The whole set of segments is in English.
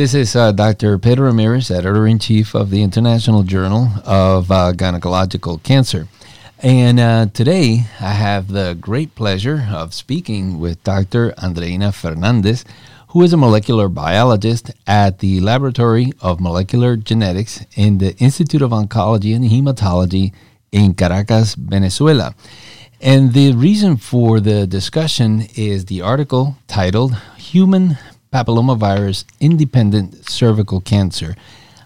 This is uh, Dr. Pedro Ramirez, editor in chief of the International Journal of uh, Gynecological Cancer. And uh, today I have the great pleasure of speaking with Dr. Andreina Fernandez, who is a molecular biologist at the Laboratory of Molecular Genetics in the Institute of Oncology and Hematology in Caracas, Venezuela. And the reason for the discussion is the article titled Human Papillomavirus Independent Cervical Cancer.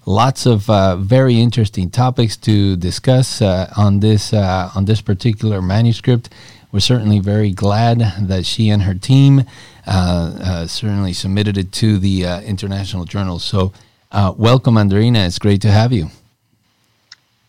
Lots of uh, very interesting topics to discuss uh, on this uh, on this particular manuscript. We're certainly very glad that she and her team uh, uh, certainly submitted it to the uh, international journal. So, welcome, Andreina. It's great to have you.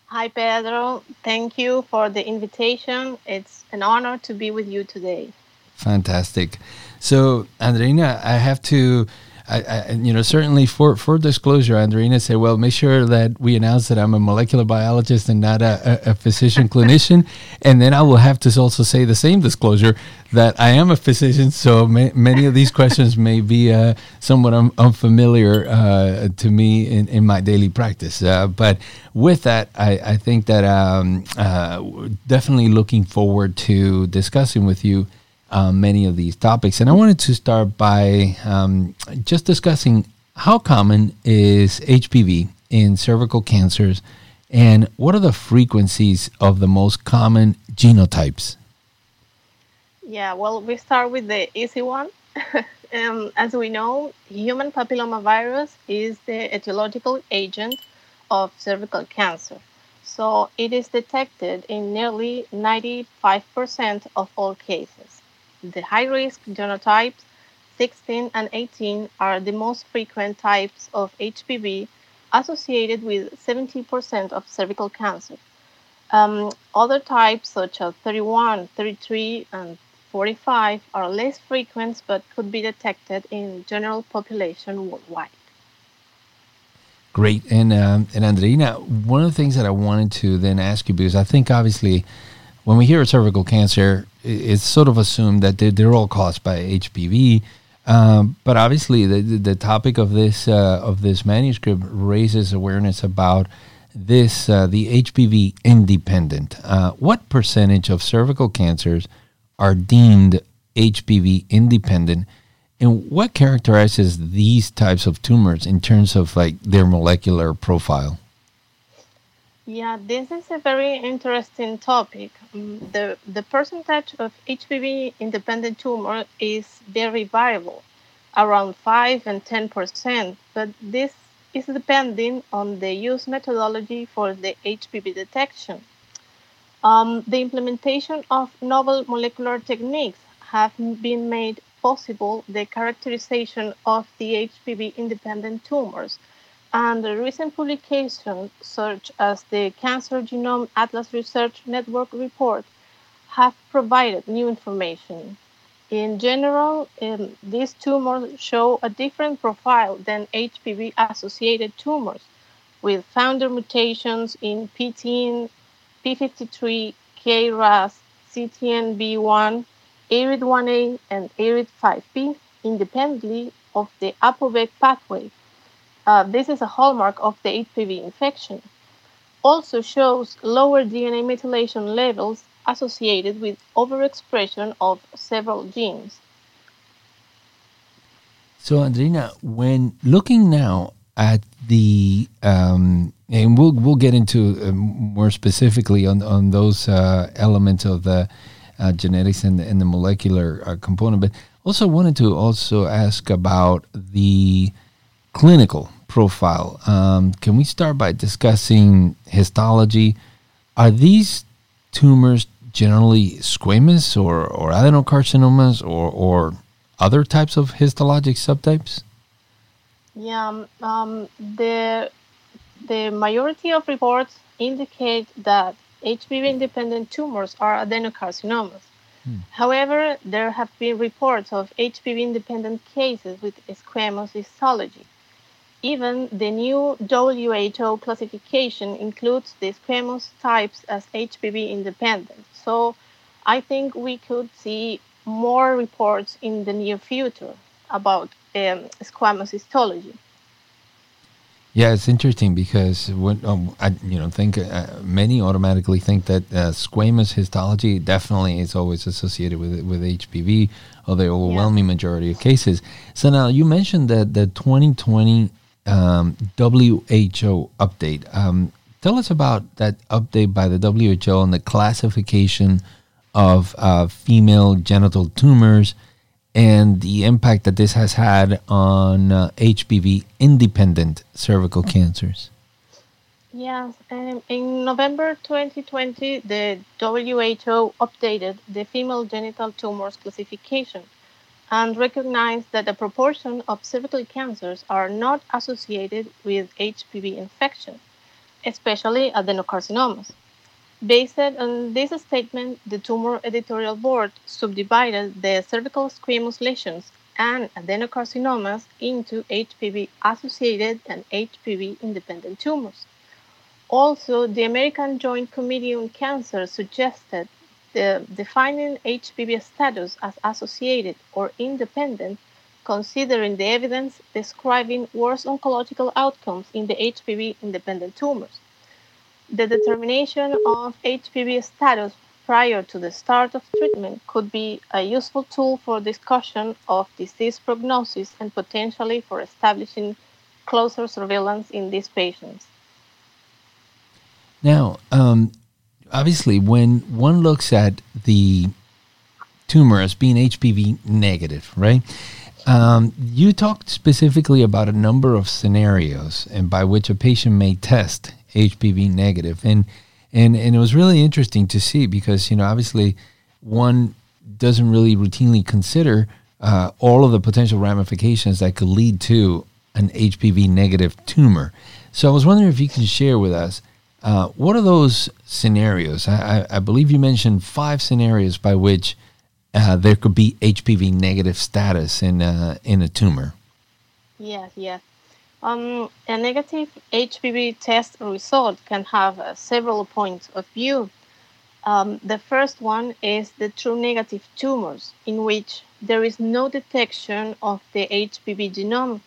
Hi, Pedro. Thank you for the invitation. It's an honor to be with you today. Fantastic. So, Andreina, I have to I, I, you know, certainly for, for disclosure, Andreina said, well, make sure that we announce that I'm a molecular biologist and not a, a, a physician clinician. And then I will have to also say the same disclosure that I am a physician. So may, many of these questions may be uh, somewhat un, unfamiliar uh, to me in, in my daily practice. Uh, but with that, I, I think that um, uh, definitely looking forward to discussing with you um, many of these topics. And I wanted to start by um, just discussing how common is HPV in cervical cancers and what are the frequencies of the most common genotypes? Yeah, well, we start with the easy one. um, as we know, human papillomavirus is the etiological agent of cervical cancer. So it is detected in nearly 95% of all cases. The high-risk genotypes 16 and 18 are the most frequent types of HPV associated with 70% of cervical cancer. Um, other types, such as 31, 33, and 45, are less frequent but could be detected in general population worldwide. Great, and um, and Andreina, one of the things that I wanted to then ask you because I think obviously when we hear cervical cancer, it's sort of assumed that they're, they're all caused by HPV. Um, but obviously, the, the topic of this uh, of this manuscript raises awareness about this uh, the HPV independent. Uh, what percentage of cervical cancers are deemed HPV independent, and what characterizes these types of tumors in terms of like their molecular profile? Yeah, this is a very interesting topic. Um, the, the percentage of HPV independent tumor is very variable, around 5 and 10%, but this is depending on the use methodology for the HPV detection. Um, the implementation of novel molecular techniques have been made possible the characterization of the HPV independent tumors and the recent publications, such as the Cancer Genome Atlas Research Network report, have provided new information. In general, um, these tumors show a different profile than HPV associated tumors, with founder mutations in PTEN, P53, KRAS, CTNNB1, ARID1A, and ARID5B independently of the ApoBec pathway uh, this is a hallmark of the HPV infection. Also shows lower DNA methylation levels associated with overexpression of several genes. So, Andreina, when looking now at the, um, and we'll we'll get into uh, more specifically on on those uh, elements of the uh, genetics and, and the molecular uh, component, but also wanted to also ask about the clinical profile. Um, can we start by discussing histology? Are these tumors generally squamous or, or adenocarcinomas or, or other types of histologic subtypes? Yeah, um, um the, the majority of reports indicate that HPV independent tumors are adenocarcinomas. Hmm. However, there have been reports of HPV independent cases with squamous histology. Even the new WHO classification includes the squamous types as HPV independent. So I think we could see more reports in the near future about um, squamous histology. Yeah, it's interesting because when um, I you know think uh, many automatically think that uh, squamous histology definitely is always associated with with HPV, or the overwhelming yeah. majority of cases. So now you mentioned that the 2020 um, WHO update. Um, tell us about that update by the WHO on the classification of uh, female genital tumors and the impact that this has had on uh, HPV independent cervical cancers. Yes, um, in November 2020, the WHO updated the female genital tumors classification and recognized that a proportion of cervical cancers are not associated with HPV infection, especially adenocarcinomas. Based on this statement, the tumor editorial board subdivided the cervical squamous lesions and adenocarcinomas into HPV associated and HPV independent tumors. Also, the American Joint Committee on Cancer suggested the defining HPV status as associated or independent, considering the evidence describing worse oncological outcomes in the HPV independent tumors. The determination of HPV status prior to the start of treatment could be a useful tool for discussion of disease prognosis and potentially for establishing closer surveillance in these patients. Now, um, obviously, when one looks at the tumor as being HPV negative, right? Um, you talked specifically about a number of scenarios and by which a patient may test HPV negative, and and and it was really interesting to see because you know obviously one doesn't really routinely consider uh, all of the potential ramifications that could lead to an HPV negative tumor. So I was wondering if you can share with us uh, what are those scenarios. I, I, believe you mentioned five scenarios by which uh, there could be HPV negative status in uh, in a tumor. Yes, yes. Um, a negative HPV test result can have uh, several points of view. Um, the first one is the true negative tumors, in which there is no detection of the HPV genome,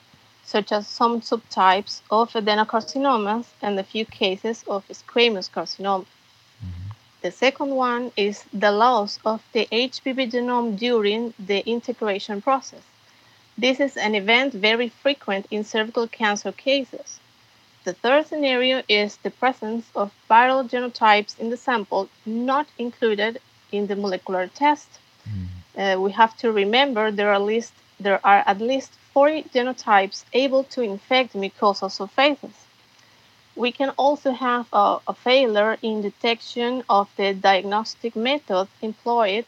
such as some subtypes of adenocarcinomas and a few cases of squamous carcinoma. Mm-hmm. The second one is the loss of the HPV genome during the integration process. This is an event very frequent in cervical cancer cases. The third scenario is the presence of viral genotypes in the sample not included in the molecular test. Mm. Uh, we have to remember there are, least, there are at least 40 genotypes able to infect mucosal surfaces. We can also have a, a failure in detection of the diagnostic method employed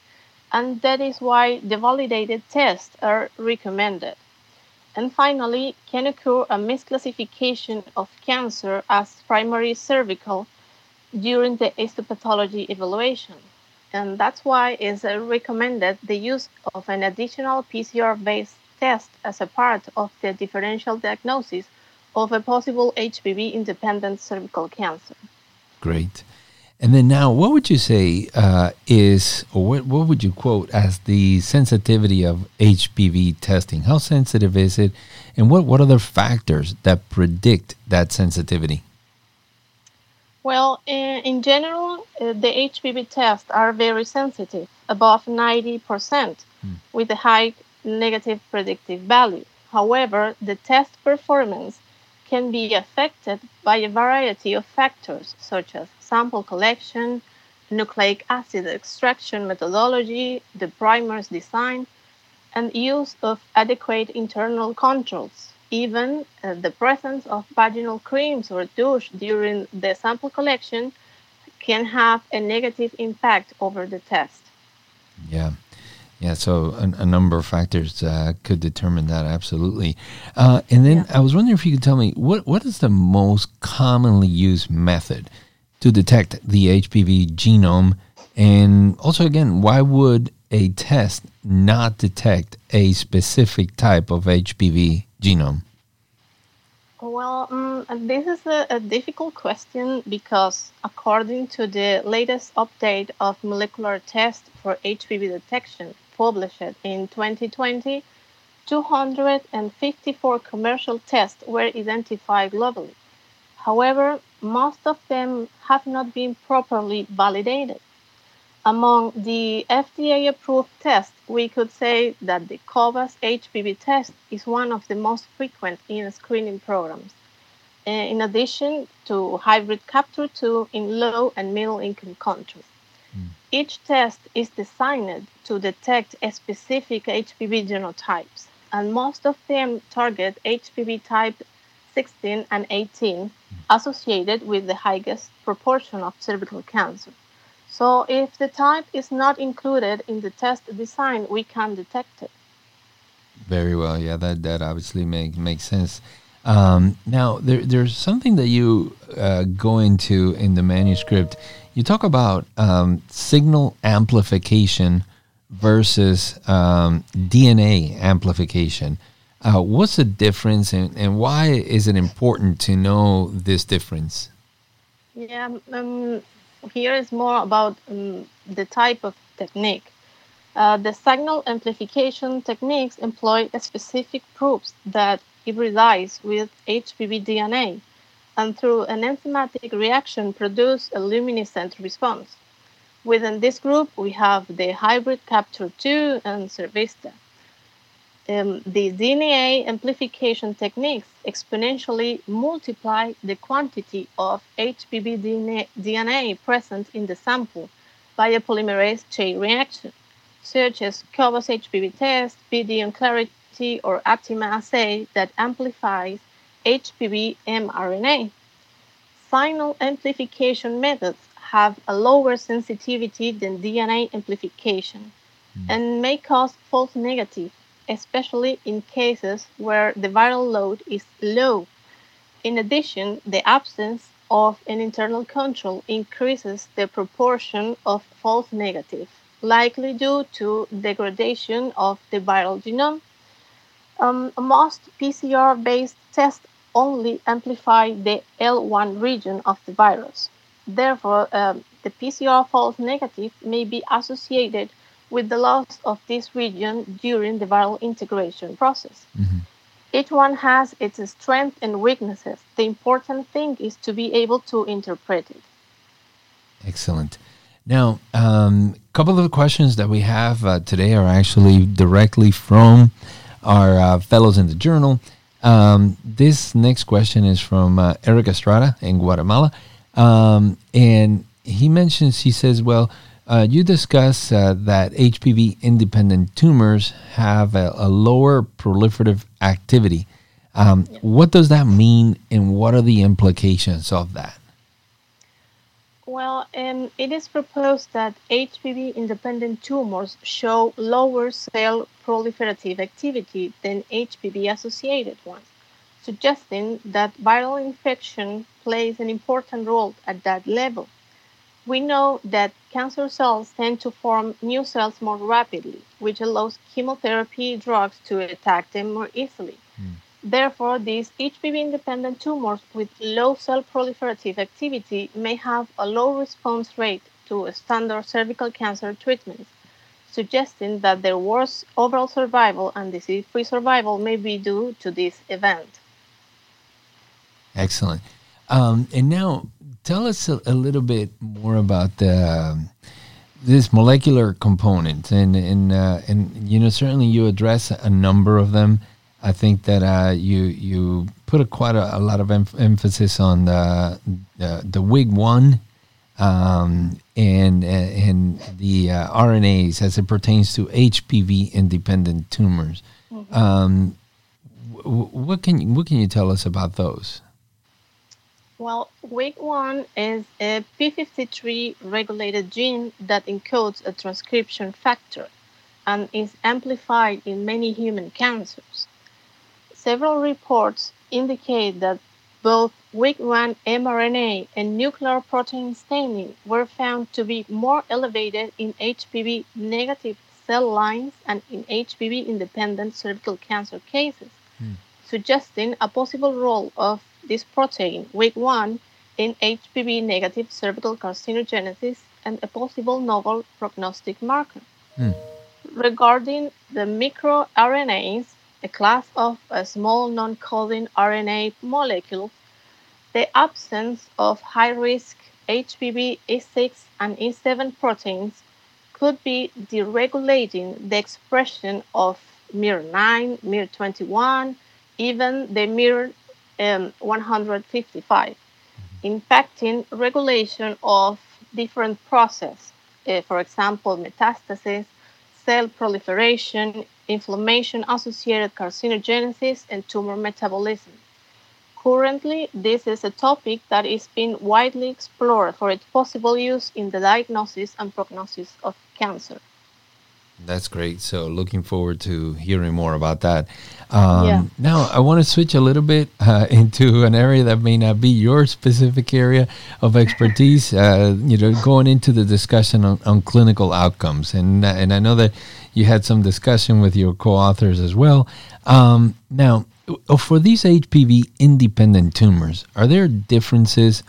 and that is why the validated tests are recommended. And finally, can occur a misclassification of cancer as primary cervical during the histopathology evaluation. And that's why it's uh, recommended the use of an additional PCR-based test as a part of the differential diagnosis of a possible HPV-independent cervical cancer. Great. And then now, what would you say uh, is, or what, what would you quote as the sensitivity of HPV testing? How sensitive is it? And what, what are the factors that predict that sensitivity? Well, in, in general, uh, the HPV tests are very sensitive, above 90%, hmm. with a high negative predictive value. However, the test performance can be affected by a variety of factors, such as sample collection, nucleic acid extraction methodology, the primer's design, and use of adequate internal controls. Even uh, the presence of vaginal creams or douche during the sample collection can have a negative impact over the test. Yeah. Yeah, so a, a number of factors uh, could determine that absolutely. Uh, and then yeah. I was wondering if you could tell me what what is the most commonly used method to detect the HPV genome, and also again, why would a test not detect a specific type of HPV genome? Well, um, this is a, a, difficult question because, according to the latest update of molecular test for HPV detection, published in 2020, 254 commercial tests were identified globally. However, most of them have not been properly validated. Among the FDA approved tests, we could say that the cobas HPV test is one of the most frequent in screening programs, eh, in addition to hybrid capture 2 in low and middle income countries. Each test is designed to detect a specific HPV genotypes, and most of them target HPV type 16 and 18 associated with the highest proportion of cervical cancer. So if the type is not included in the test design, we can detect it. Very well. Yeah, that, that obviously make, makes sense. Um, now, there, there's something that you uh, go into in the manuscript. You talk about um, signal amplification versus um, DNA amplification. Uh, what's the difference and, and why is it important to know this difference? Yeah, um, here is more about um, the type of technique. Uh, the signal amplification techniques employ specific probes that hybridize with HPV DNA and through an enzymatic reaction produce a luminescent response. Within this group, we have the hybrid capture 2 and Cervista. Um, the DNA amplification techniques exponentially multiply the quantity of HPV DNA, DNA present in the sample by a polymerase chain reaction, such as cobas HPV test, BD Or Aptima assay that amplifies HPV mRNA. Signal amplification methods have a lower sensitivity than DNA amplification mm. and may cause false negative, especially in cases where the viral load is low. In addition, the absence of an internal control increases the proportion of false negative, likely due to degradation of the viral genome. Um, most PCR based tests only amplify the L1 region of the virus. Therefore, um, the PCR false negative may be associated with the loss of this region during the viral integration process. Mm-hmm. Each one has its strengths and weaknesses. The important thing is to be able to interpret it. Excellent. Now, a um, couple of the questions that we have uh, today are actually directly from our uh, fellows in the journal. Um, this next question is from uh, Eric Estrada in Guatemala. Um, and he mentions, he says, well, uh, you discuss uh, that HPV independent tumors have a, a lower proliferative activity. Um, yeah. What does that mean, and what are the implications of that? Well, um, it is proposed that HPV independent tumors show lower cell proliferative activity than HPV associated ones suggesting that viral infection plays an important role at that level. We know that cancer cells tend to form new cells more rapidly, which allows chemotherapy drugs to attack them more easily. Mm. Therefore, these HPV independent tumors with low cell proliferative activity may have a low response rate to standard cervical cancer treatments, suggesting that their worse overall survival and disease free survival may be due to this event. Excellent. Um, and now tell us a, a, little bit more about the, um, this molecular component. And, and, uh, and, you know, certainly you address a number of them. I think that uh, you, you put a, quite a, a lot of em- emphasis on the, the, the WIG1 um, and, and the uh, RNAs as it pertains to HPV independent tumors. Mm-hmm. Um, what can what can you tell us about those? Well, WIG1 is a p53 regulated gene that encodes a transcription factor and is amplified in many human cancers. Several reports indicate that both WIG1 mRNA and nuclear protein staining were found to be more elevated in HPV negative cell lines and in HPV independent cervical cancer cases, mm. suggesting a possible role of this protein, WIG1, in HPV negative cervical carcinogenesis and a possible novel prognostic marker. Mm. Regarding the microRNAs, a class of a small non-coding RNA molecules, the absence of high-risk HPV E6 and E7 proteins could be deregulating the expression of MIR9, MIR21, even the MIR um, 155, impacting regulation of different processes, uh, for example, metastasis, cell proliferation, inflammation associated carcinogenesis, and tumor metabolism. Currently, this is a topic that is being widely explored for its possible use in the diagnosis and prognosis of cancer. That's great. So, looking forward to hearing more about that. Um, yeah. Now, I want to switch a little bit uh, into an area that may not be your specific area of expertise. Uh, you know, going into the discussion on, on clinical outcomes, and and I know that you had some discussion with your co-authors as well. Um, now, for these HPV independent tumors, are there differences?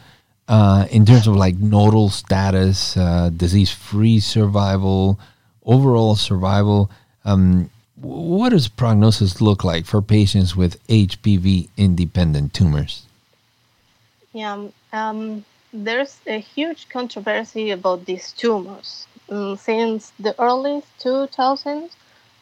Uh, in terms of like nodal status, uh, disease-free survival, overall survival. Um, what does prognosis look like for patients with HPV independent tumors? Yeah, um, there's a huge controversy about these tumors. Um, since the early 2000s,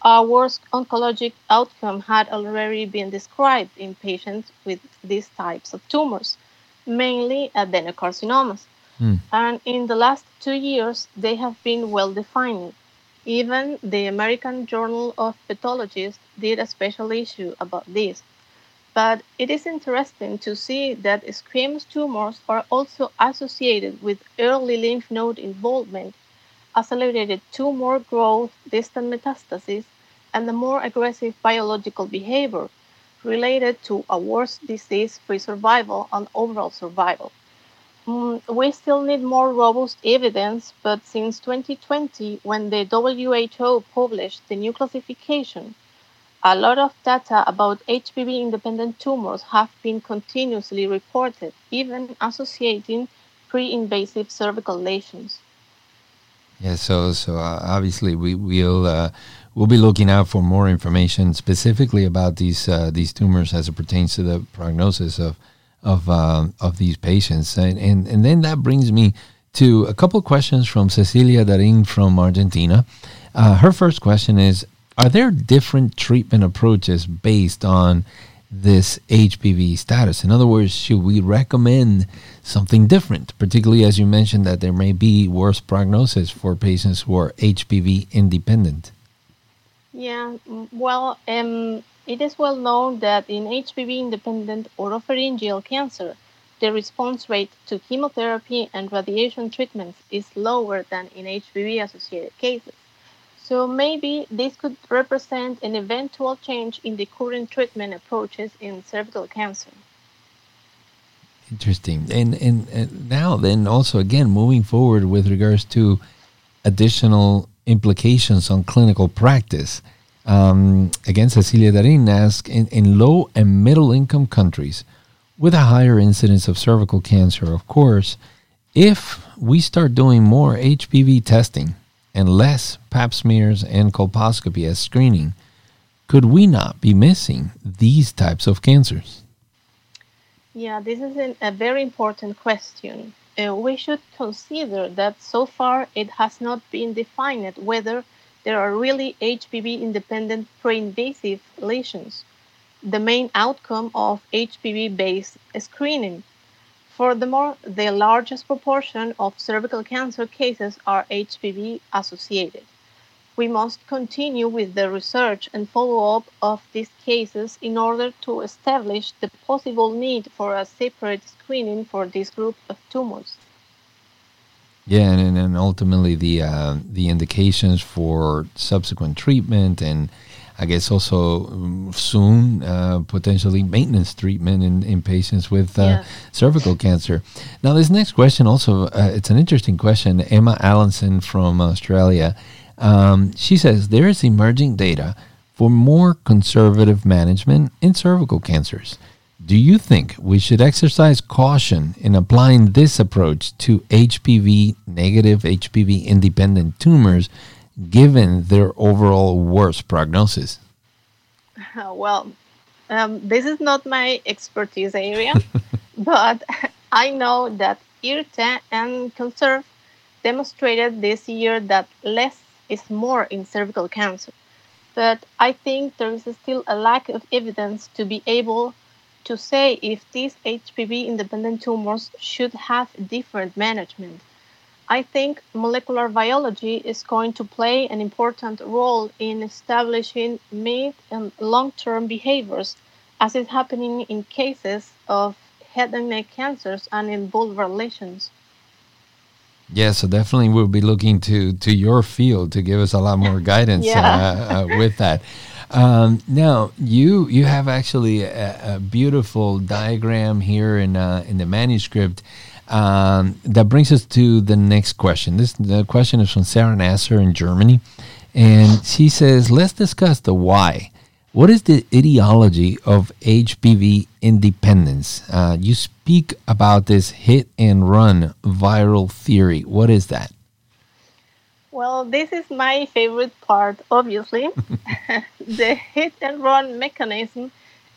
our worst oncologic outcome had already been described in patients with these types of tumors, mainly adenocarcinomas. Mm. And in the last two years, they have been well defined. Even the American Journal of Pathology did a special issue about this. But it is interesting to see that squamous tumors are also associated with early lymph node involvement, accelerated tumor growth, distant metastasis, and a more aggressive biological behavior related to a worse disease free survival and overall survival. Mm, we still need more robust evidence, but since 2020, when the WHO published the new classification, a lot of data about HPV independent tumors have been continuously reported, even associating pre invasive cervical lesions. Yeah, so so uh, obviously we will uh, we'll be looking out for more information specifically about these uh, these tumors as it pertains to the prognosis of of uh, of these patients, and, and and then that brings me to a couple questions from Cecilia Darin from Argentina. Uh, her first question is: Are there different treatment approaches based on this HPV status? In other words, should we recommend something different, particularly as you mentioned that there may be worse prognosis for patients who are HPV independent? Yeah, well, um, it is well known that in HPV-independent oropharyngeal cancer, the response rate to chemotherapy and radiation treatments is lower than in HPV-associated cases. So maybe this could represent an eventual change in the current treatment approaches in cervical cancer. Interesting. And, and, and now then also again moving forward with regards to additional implications on clinical practice. Um, again, Cecilia Darin asks in, in low and middle income countries with a higher incidence of cervical cancer, of course, if we start doing more HPV testing and less pap smears and colposcopy as screening, could we not be missing these types of cancers? Yeah, this is an, a very important question. Uh, we should consider that so far it has not been defined whether there are really HPV independent pre-invasive lesions, the main outcome of HPV based screening. Furthermore, the largest proportion of cervical cancer cases are HPV associated. We must continue with the research and follow up of these cases in order to establish the possible need for a separate screening for this group of tumors. Yeah, and, and ultimately the uh, the indications for subsequent treatment, and I guess also um, soon uh, potentially maintenance treatment in, in patients with uh, yeah. cervical cancer. Now, this next question also uh, it's an interesting question. Emma Allanson from Australia, um, she says there is emerging data for more conservative management in cervical cancers. Do you think we should exercise caution in applying this approach to HPV negative, HPV independent tumors given their overall worse prognosis? well, um, this is not my expertise area, but I know that IRTE and ConCerv demonstrated this year that less is more in cervical cancer. But I think there is still a lack of evidence to be able to say if these HPV independent tumors should have different management. I think molecular biology is going to play an important role in establishing mid and long term behaviors, as is happening in cases of head and neck cancers and in vulvar lesions. Yeah, so definitely we'll be looking to to your field to give us a lot more guidance yeah. uh, uh, with that. Um, now you you have actually a, a beautiful diagram here in uh, in the manuscript um, that brings us to the next question. This the question is from Sarah Nasser in Germany, and she says, "Let's discuss the why. What is the etiology of HPV independence? Uh, you speak about this hit and run viral theory. What is that?" Well, this is my favorite part, obviously. the hit and run mechanism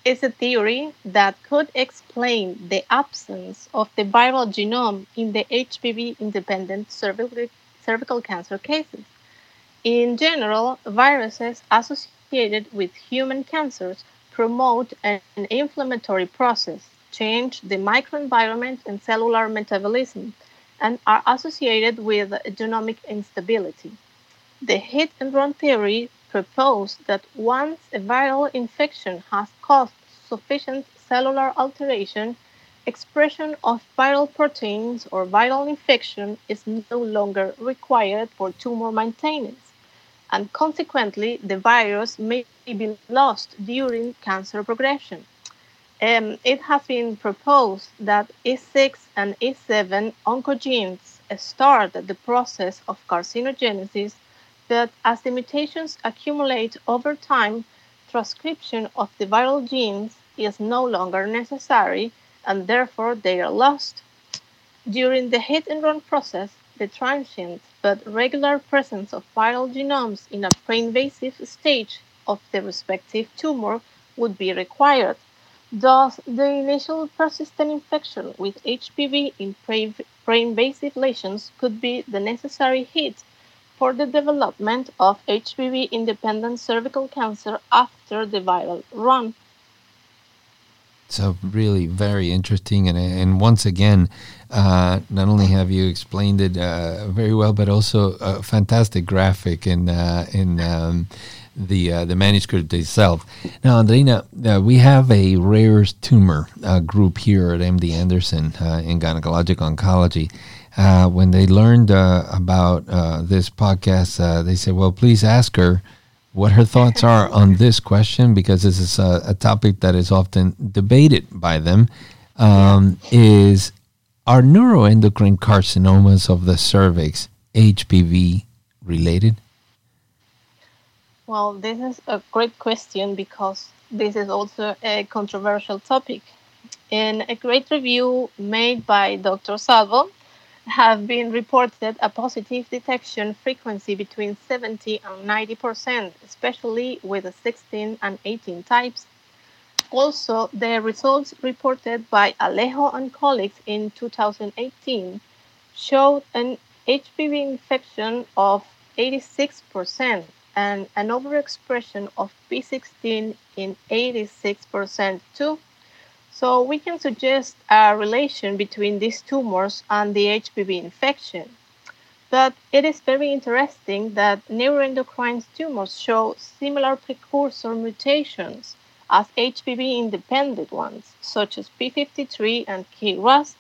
is a theory that could explain the absence of the viral genome in the HPV independent cervical, cervical cancer cases. In general, viruses associated with human cancers promote an inflammatory process, change the microenvironment and cellular metabolism, and are associated with genomic instability. The hit and run theory proposed that once a viral infection has caused sufficient cellular alteration, expression of viral proteins or viral infection is no longer required for tumor maintenance, and consequently, the virus may be lost during cancer progression. Um, it has been proposed that E6 and E7 oncogenes start the process of carcinogenesis but as the mutations accumulate over time, transcription of the viral genes is no longer necessary and therefore they are lost. During the hit and run process, the transient but regular presence of viral genomes in a pre-invasive stage of the respective tumor would be required. Thus, the initial persistent infection with HPV in pre-invasive lesions could be the necessary hit for the development of HPV independent cervical cancer after the viral run. So, really very interesting. And, and once again, uh, not only have you explained it uh, very well, but also a fantastic graphic in, uh, in um, the, uh, the manuscript itself. Now, Andreina, uh, we have a rare tumor uh, group here at MD Anderson in gynecologic oncology uh, when they learned uh, about uh, this podcast, uh, they said, "Well, please ask her what her thoughts are on this question because this is a, a topic that is often debated by them." Um, is are neuroendocrine carcinomas of the cervix HPV related? Well, this is a great question because this is also a controversial topic. In a great review made by Dr. Salvo, have been reported a positive detection frequency between 70 and 90 percent, especially with the 16 and 18 types. Also, the results reported by Alejo and colleagues in 2018 showed an HPV infection of 86 percent and an overexpression of P16 in 86 percent too so we can suggest a relation between these tumors and the HPV infection. But it is very interesting that neuroendocrine tumors show similar precursor mutations as HPV independent ones, such as P53 and KRAS,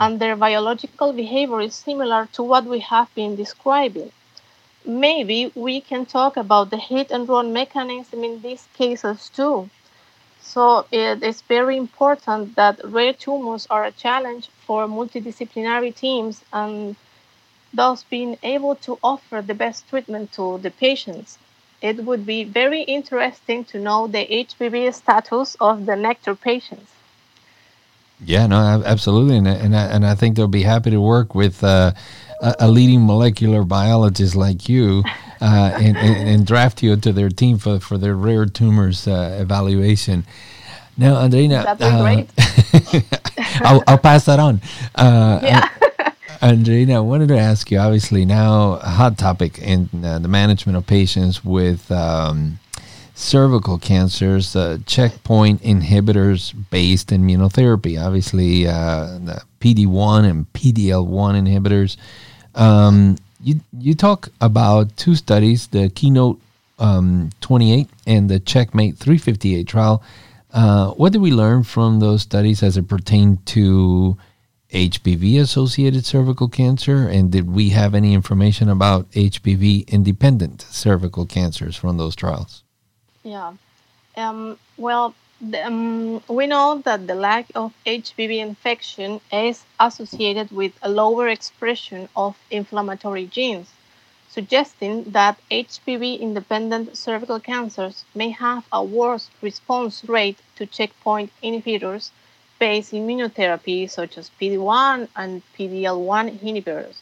and their biological behavior is similar to what we have been describing. Maybe we can talk about the hit and run mechanism in these cases too. So it is very important that rare tumors are a challenge for multidisciplinary teams and thus being able to offer the best treatment to the patients. It would be very interesting to know the HPV status of the NeCTuR patients. Yeah, no, absolutely, and and I, and I think they'll be happy to work with uh, a, a, leading molecular biologist like you uh, and, and, and, draft you to their team for, for their rare tumors uh, evaluation. Now, Andreina, uh. I'll, I'll, pass that on. Uh, yeah. Andreina, I wanted to ask you. Obviously, now a hot topic in uh, the management of patients with um, cervical cancers, uh, checkpoint inhibitors based immunotherapy. Obviously, uh, the PD one and PDL one inhibitors. Um, you you talk about two studies, the Keynote um, 28 and the Checkmate 358 trial. Uh, what did we learn from those studies as it pertained to HPV associated cervical cancer? And did we have any information about HPV independent cervical cancers from those trials? Yeah. Um, well, the, um, we know that the lack of HPV infection is associated with a lower expression of inflammatory genes, suggesting that HPV independent cervical cancers may have a worse response rate to checkpoint inhibitors based immunotherapy, such as PD1 and PDL1 inhibitors.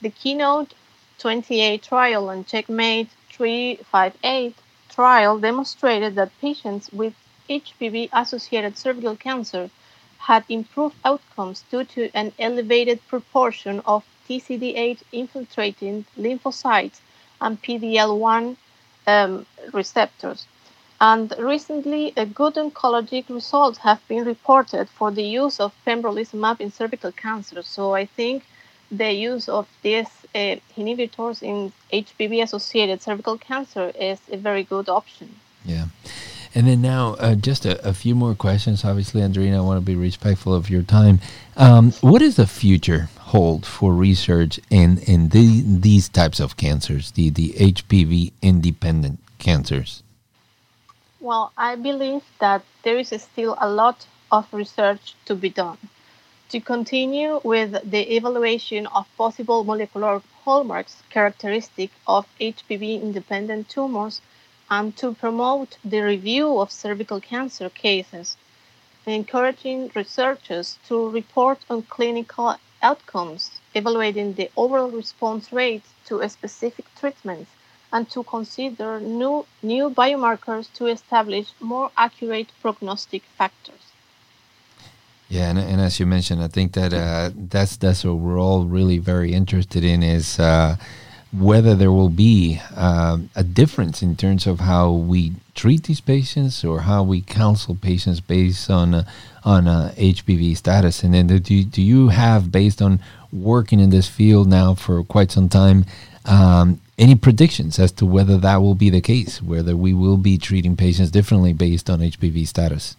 The Keynote 28 trial and Checkmate 358 trial demonstrated that patients with HPV associated cervical cancer had improved outcomes due to an elevated proportion of TCD8 infiltrating lymphocytes and PDL1 um, receptors. And recently, a good oncologic results have been reported for the use of pembrolizumab in cervical cancer. So I think the use of these uh, inhibitors in HPV associated cervical cancer is a very good option. And then now, uh, just a, a, few more questions. Obviously, Andreina, I want to be respectful of your time. Um, what does the future hold for research in in the, these types of cancers, the the HPV independent cancers? Well, I believe that there is still a lot of research to be done to continue with the evaluation of possible molecular hallmarks characteristic of HPV-independent tumors and to promote the review of cervical cancer cases, encouraging researchers to report on clinical outcomes, evaluating the overall response rate to a specific treatments, and to consider new, new biomarkers to establish more accurate prognostic factors. Yeah, and, and as you mentioned, I think that uh, that's that's what we're all really very interested in is uh, whether there will be uh, a difference in terms of how we treat these patients or how we counsel patients based on uh, on HPV uh, status. And then do do you have, based on working in this field now for quite some time, um, any predictions as to whether that will be the case, whether we will be treating patients differently based on HPV status?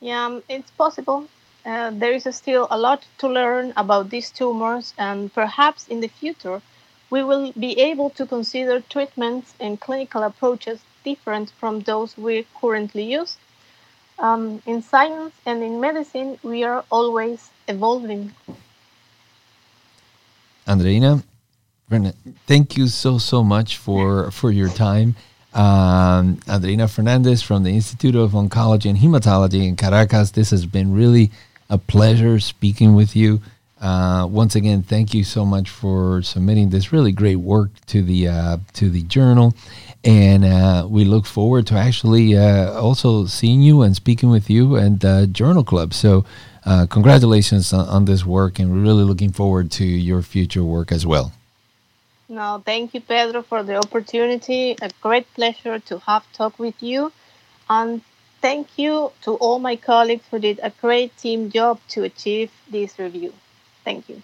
Yeah, um, it's possible. Uh, there is still a lot to learn about these tumors, and perhaps in the future, we will be able to consider treatments and clinical approaches different from those we currently use. Um, in science and in medicine, we are always evolving. Andreina, thank you so so much for for your time. Um, Andreina Fernandez from the Institute of Oncology and Hematology in Caracas. This has been really a pleasure speaking with you. Uh, once again, thank you so much for submitting this really great work to the uh, to the journal, and uh, we look forward to actually uh, also seeing you and speaking with you and the Journal Club. So, uh, congratulations on, on this work, and we're really looking forward to your future work as well. No, thank you, Pedro, for the opportunity. A great pleasure to have talked with you. And thank you to all my colleagues who did a great team job to achieve this review. Thank you.